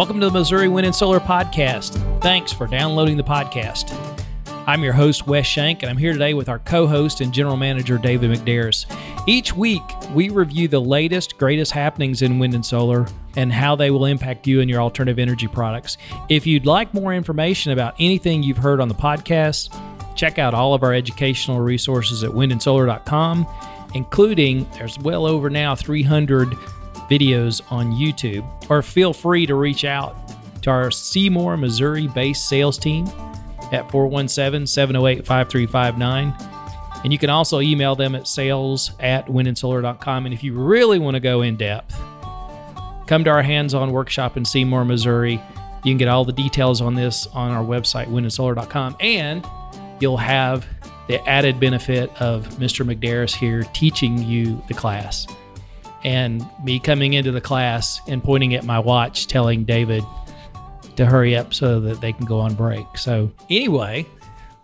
Welcome to the Missouri Wind and Solar Podcast. Thanks for downloading the podcast. I'm your host, Wes Shank, and I'm here today with our co host and general manager, David McDaris. Each week, we review the latest, greatest happenings in wind and solar and how they will impact you and your alternative energy products. If you'd like more information about anything you've heard on the podcast, check out all of our educational resources at windandsolar.com, including there's well over now 300 videos on YouTube, or feel free to reach out to our Seymour, Missouri based sales team at 417 708 5359. And you can also email them at sales at windandsolar.com. And if you really want to go in depth, come to our hands on workshop in Seymour, Missouri. You can get all the details on this on our website, windandsolar.com. And you'll have the added benefit of Mr. McDaris here teaching you the class and me coming into the class and pointing at my watch telling David to hurry up so that they can go on break. So, anyway,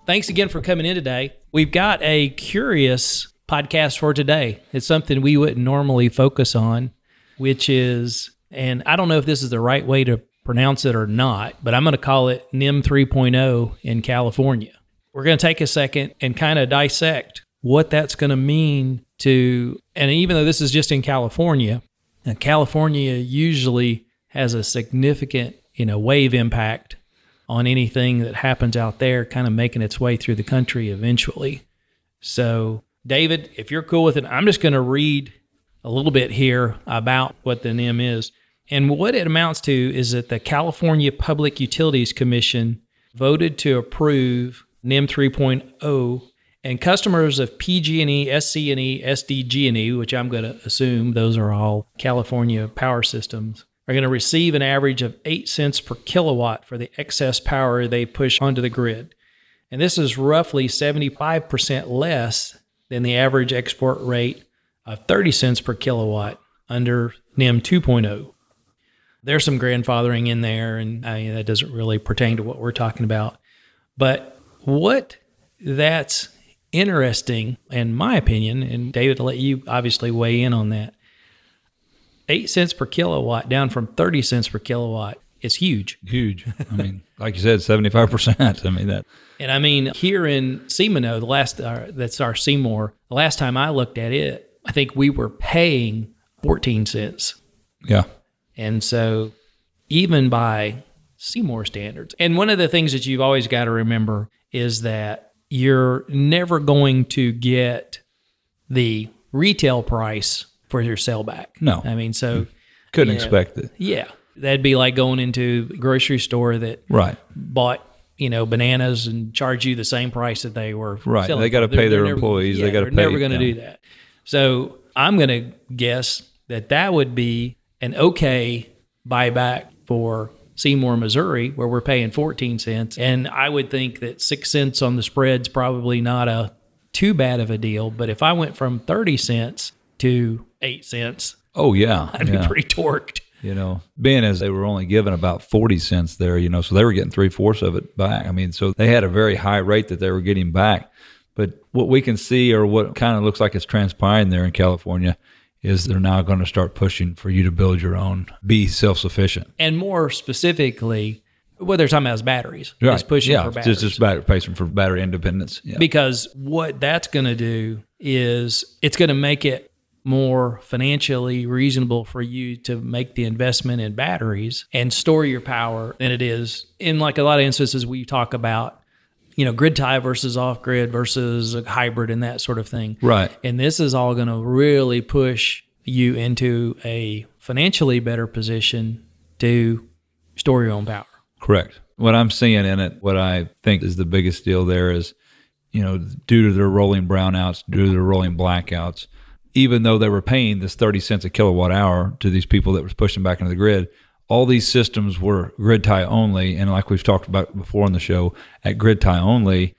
thanks again for coming in today. We've got a curious podcast for today. It's something we wouldn't normally focus on, which is, and I don't know if this is the right way to pronounce it or not, but I'm going to call it NEM 3.0 in California. We're going to take a second and kind of dissect what that's going to mean to, and even though this is just in California, uh, California usually has a significant, you know, wave impact on anything that happens out there, kind of making its way through the country eventually. So, David, if you're cool with it, I'm just going to read a little bit here about what the NEM is. And what it amounts to is that the California Public Utilities Commission voted to approve NEM 3.0 and customers of PG&E, SC&E, SDG&E, which I'm going to assume those are all California power systems, are going to receive an average of 8 cents per kilowatt for the excess power they push onto the grid. And this is roughly 75% less than the average export rate of 30 cents per kilowatt under NEM 2.0. There's some grandfathering in there, and I mean, that doesn't really pertain to what we're talking about. But what that's interesting, in my opinion, and David, I'll let you obviously weigh in on that. Eight cents per kilowatt down from 30 cents per kilowatt is huge. Huge. I mean, like you said, 75%. I mean, that. And I mean, here in Seamano, the last, uh, that's our Seymour, the last time I looked at it, I think we were paying 14 cents. Yeah. And so, even by Seymour standards, and one of the things that you've always got to remember is that you're never going to get the retail price for your sell back. No. I mean, so hmm. Couldn't you know, expect it. Yeah. That'd be like going into a grocery store that Right. bought, you know, bananas and charge you the same price that they were Right. selling They gotta pay their never- employees. They gotta pay. they're never going to yeah. do that. So I'm going to guess that that would be an okay buyback for Seymour, Missouri, where we're paying 14 cents. And I would think that six cents on the spread's probably not a too bad of a deal. But if I went from 30 cents to eight cents, Oh, yeah. I'd yeah. be pretty torqued. you know, being as they were only given about 40 cents there, you know, so they were getting three fourths of it back. I mean, so they had a very high rate that they were getting back. But what we can see, or what kind of looks like it's transpiring there in California, is they're now going to start pushing for you to build your own, be self sufficient. And more specifically, what they're talking about is batteries. It's pushing yeah, for batteries. Just, just battery, pushing for battery independence. Yeah. because what that's going to do is it's going to make it more financially reasonable for you to make the investment in batteries and store your power than it is in like a lot of instances we talk about you know grid tie versus off grid versus a hybrid and that sort of thing Right. and this is all going to really push you into a financially better position to store your own power Correct. What I'm seeing in it, what I think is the biggest deal there is, you know, due to their rolling brownouts, due to their rolling blackouts, even though they were paying this 30 cents a kilowatt hour to these people that was pushing back into the grid, all these systems were grid tie only. And like we've talked about before on the show, at grid tie only,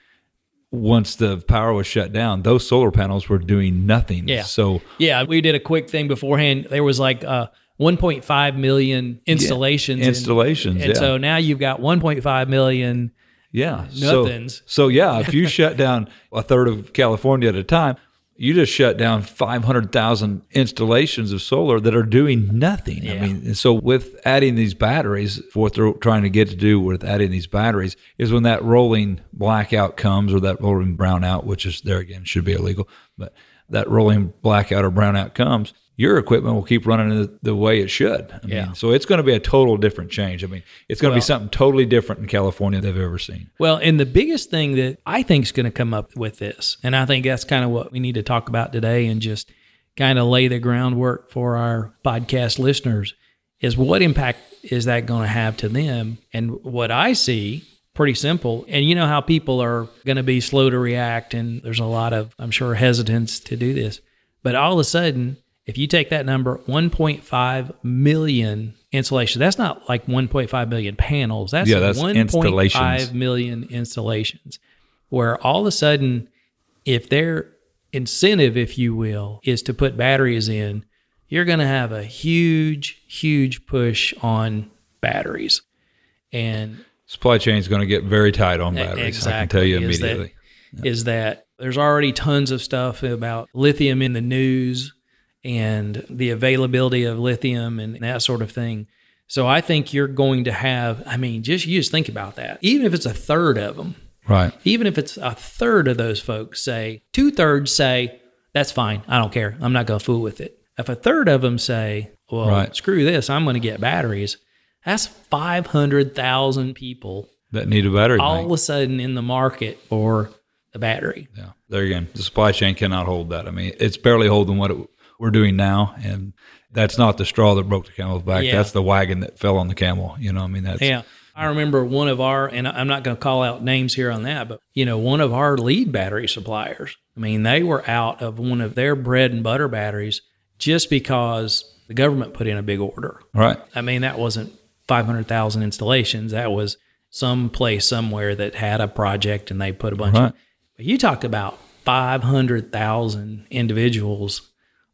once the power was shut down, those solar panels were doing nothing. Yeah. So Yeah, we did a quick thing beforehand. There was like uh, 1.5 million installations. and- installations, And, yeah. so now you've got 1.5 million. Yeah. So- So, yeah, if you shut down a third of California at a time, you just shut down 500,000 installations of solar that are doing nothing. I mean, and so with adding these batteries, what they're trying to get to do with adding these batteries is when that rolling blackout comes or that rolling brownout, which is there again should be illegal, but that rolling blackout or brownout comes, your equipment will keep running the, the way it should. I Yeah. mean, so it's going to be a total different change. I mean, it's going to be something totally different in California than they've ever seen. Well, and the biggest thing that I think is going to come up with this, and I think that's kind of what we need to talk about today and just kind of lay the groundwork for our podcast listeners is what impact is that going to have to them? And what I see, pretty simple. And you know how people are going to be slow to react, and there's a lot of, I'm sure, hesitance to do this. But all of a sudden, if you take that number, 1.5 million installations, that's not like 1.5 million panels. That's, Yeah, that's 1.5 installations. million installations. Where all of a sudden, if their incentive, if you will, is to put batteries in, you're going to have a huge, huge push on batteries. And Supply chain is going to get very tight on batteries. I can tell you is that- immediately. is that there's already tons of stuff about lithium in the news and the availability of lithium and that sort of thing. So I think you're going to have, I mean, just you just think about that. Even if it's a third of them, Right. even if it's a third of those folks say, two thirds say, that's fine. I don't care. I'm not going to fool with it. If a third of them say, well, Right. screw this, I'm going to get batteries, that's 500,000 people That need a battery. all bank. of a sudden in the market for the battery. Yeah. There again, the supply chain cannot hold that. I mean, it's barely holding what it, we're doing now, and that's not the straw that broke the camel's back. Yeah. That's the wagon that fell on the camel. You know, I mean, that's Yeah. I remember one of our, and I'm not going to call out names here on that, but you know, one of our lead battery suppliers. I mean, they were out of one of their bread and butter batteries just because the government put in a big order. right. I mean, that wasn't 500,000 installations. That was some place somewhere that had a project and they put a bunch Right. of. But you talk about 500,000 individuals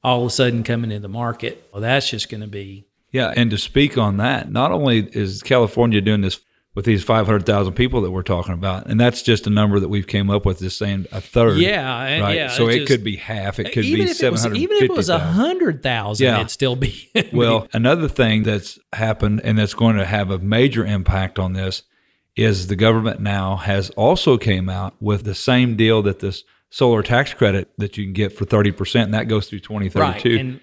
all of a sudden coming into the market. Well, that's just going to be Yeah, and to speak on that, not only is California doing this with these 500,000 people that we're talking about, and that's just a number that we've came up with, just saying a third. Yeah, and right. yeah, so it just- could be half. It could be if it was seven hundred. even if it was a hundred thousand, Yeah. it'd still be Well, another thing that's happened and that's going to have a major impact on this is the government now has also came out with the same deal that this solar tax credit that you can get for 30% and that goes through 2032. right. And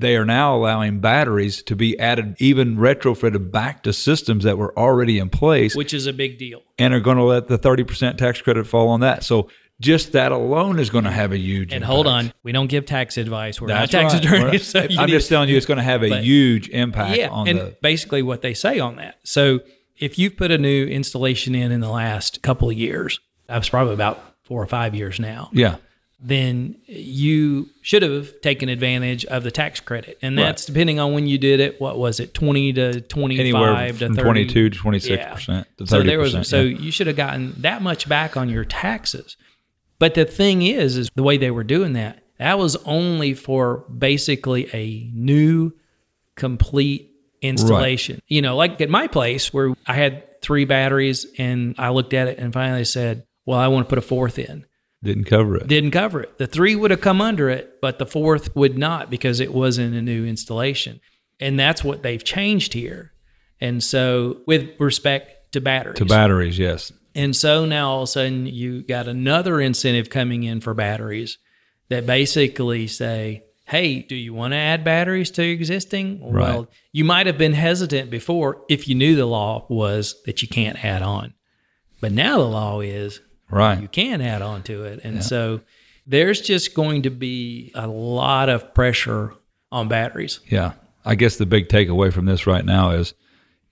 they are now allowing batteries to be added even retrofitted back to systems that were already in place which is a big deal. and are going to let the 30% tax credit fall on that. So just that alone is going to have a huge And impact. hold on, we don't give tax advice. We're That's not tax right. attorneys. so I'm just telling you, it's going to have a But- huge impact yeah, on and the. basically what they say on that. So if you've put a new installation in in the last couple of years, that's probably about four or five years now. Yeah, then you should have taken advantage of the tax credit. And Right. that's depending on when you did it. What was it, 20 to 25 anywhere to from 30? 22 to 26 percent to 30 So there was percent. so you should have gotten that much back on your taxes. But the thing is, is the way they were doing that, that was only for basically a new complete installation. You know, like at my place where I had three batteries and I looked at it and finally said, Well, I want to put a fourth in didn't cover it. didn't cover it. The three would have come under it, but the fourth would not because it wasn't a new installation. And that's what they've changed here. And so, with respect to batteries, to batteries, yes. and so now all of a sudden you got another incentive coming in for batteries that basically say, hey, do you want to add batteries to existing? Well, you might have been hesitant before if you knew the law was that you can't add on. But now the law is you can add on to it. And so there's just going to be a lot of pressure on batteries. Yeah. I guess the big takeaway from this right now is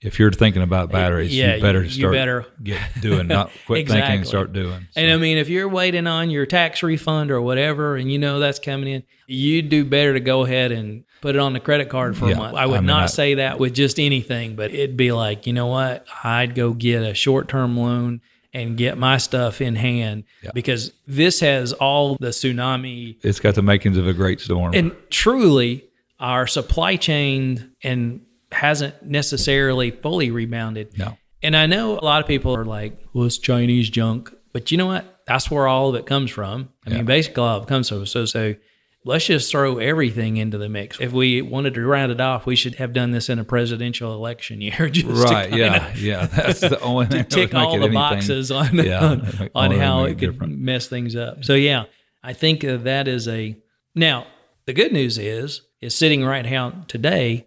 if you're thinking about batteries, yeah, you better you- you start better- get doing, not quit thinking Exactly. and start doing. So, And I mean, if you're waiting on your tax refund or whatever, and you know that's coming in, you do better to go ahead and put it on the credit card for Yeah, a month. I would I mean, not I- say that with just anything, but it'd be like, you know what? I'd go get a short term loan and get my stuff in hand because this has all the tsunami it's got the makings of a great storm. and truly our supply chain and hasn't necessarily fully rebounded. No. And I know a lot of people are like, well, it's Chinese junk. But you know what? That's where all of it comes from. I Yeah. mean, basically, all of it comes from. So, so let's just throw everything into the mix. If we wanted to round it off, we should have done this in a presidential election year. Just right. Yeah. Yeah. That's the only thing. would tick all the anything- boxes on Yeah, on, on how it could different. mess things up. So yeah, I think that is a now the good news is is sitting right now today.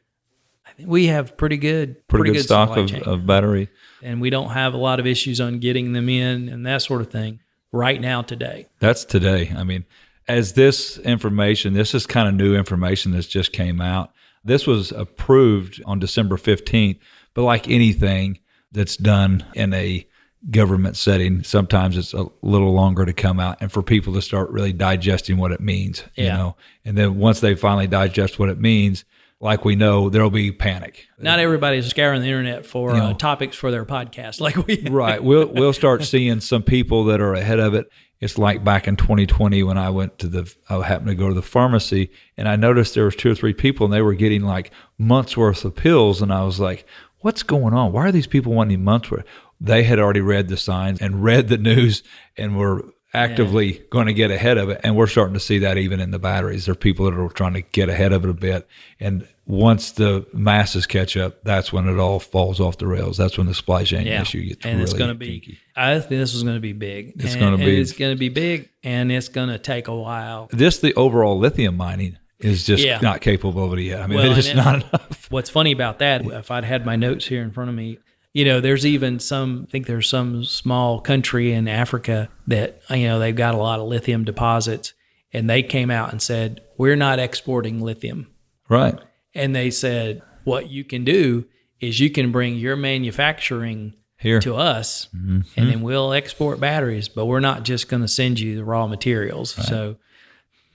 I think we have pretty good Pretty, good, stock of, of battery. and we don't have a lot of issues on getting them in and that sort of thing right now today. That's today. I mean, as this information, this is kind of new information that's just came out. This was approved on December 15th, but like anything that's done in a government setting, sometimes it's a little longer to come out and for people to start really digesting what it means, you know. And then once they finally digest what it means, like we know, there'll be panic. Not everybody's scouring the internet for uh, know. topics for their podcast like we right. We'll we'll start seeing some people that are ahead of it. It's like back in 2020 when I went to the I happened to go to the pharmacy and I noticed there was two or three people and they were getting like months worth of pills and I was like, what's going on? Why are these people wanting months worth? They had already read the signs and read the news and were actively going to get ahead of it. And we're starting to see that even in the batteries. There are people that are trying to get ahead of it a bit. And once the masses catch up, that's when it all falls off the rails. That's when the supply chain issue gets and really it's going to be. kinky. I think this is going to be big. It's gonna be- It's going to be big, and it's going to take a while. This, the overall lithium mining is just Yeah. not capable of it yet. I mean, Well, it's just not enough. What's funny about that, if I'd had my notes here in front of me, you know, there's even some, I think there's some small country in Africa that, you know, they've got a lot of lithium deposits, and they came out and said, we're not exporting lithium. Right. And they said, what you can do is you can bring your manufacturing Here. to us, Mm-hmm. and then we'll export batteries, but we're not just going to send you the raw materials. So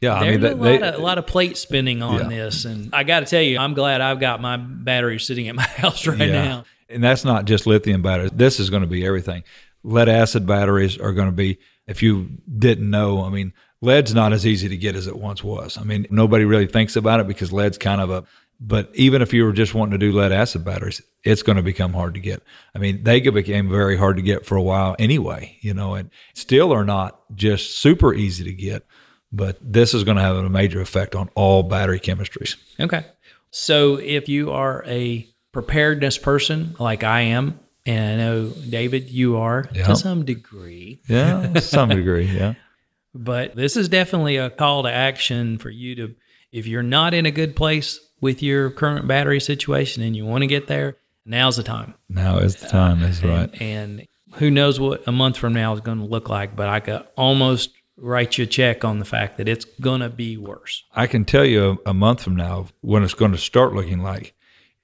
Yeah. I mean, a, they, lot of, a lot of plate spinning on Yeah. this, and I got to tell you, I'm glad I've got my batteries sitting at my house right Yeah. now. And that's not just lithium batteries. This is going to be everything. Lead acid batteries are going to be, if you didn't know, I mean, lead's not as easy to get as it once was. I mean, nobody really thinks about it because lead's kind of a, but even if you were just wanting to do lead acid batteries, it's going to become hard to get. I mean, they became very hard to get for a while anyway, you know, and still are not just super easy to get. But this is going to have a major effect on all battery chemistries. Okay. So if you are a preparedness person like I am, and I know David, you are Yeah. to some degree, Yeah, some degree. Yeah. but this is definitely a call to action for you to, if you're not in a good place with your current battery situation and you want to get there, now's the time. Now is the time. That's right. And who knows what a month from now is going to look like, but I could almost write you a check on the fact that it's going to be worse. I can tell you a, a month from now when it's going to start looking like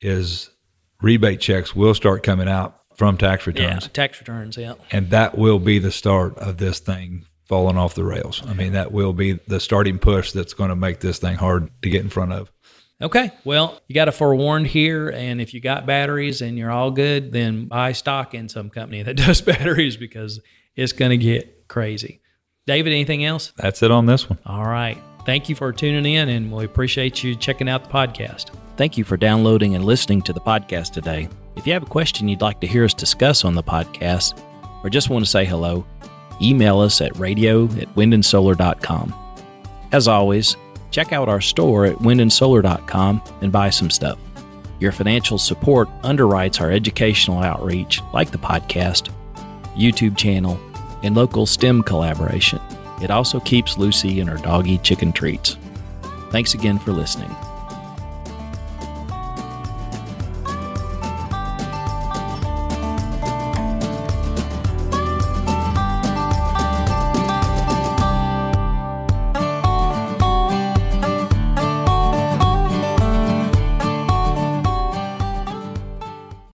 is rebate checks will start coming out from tax Yeah, returns, tax returns, yeah. and that will be the start of this thing falling off the rails. I mean, that will be the starting push that's going to make this thing hard to get in front of. Okay. Well, you got a forewarned here. And if you got batteries and you're all good, then buy stock in some company that does batteries because it's going to get crazy. David, anything else? That's it on this one. All right. Thank you for tuning in, and we appreciate you checking out the podcast. Thank you for downloading and listening to the podcast today. If you have a question you'd like to hear us discuss on the podcast, or just want to say hello, email us at radio at windandsolar.com. As always, check out our store at windandsolar.com and buy some stuff. Your financial support underwrites our educational outreach, like the podcast, YouTube channel, and local STEM collaboration. It also keeps Lucy and her doggy chicken treats. Thanks again for listening.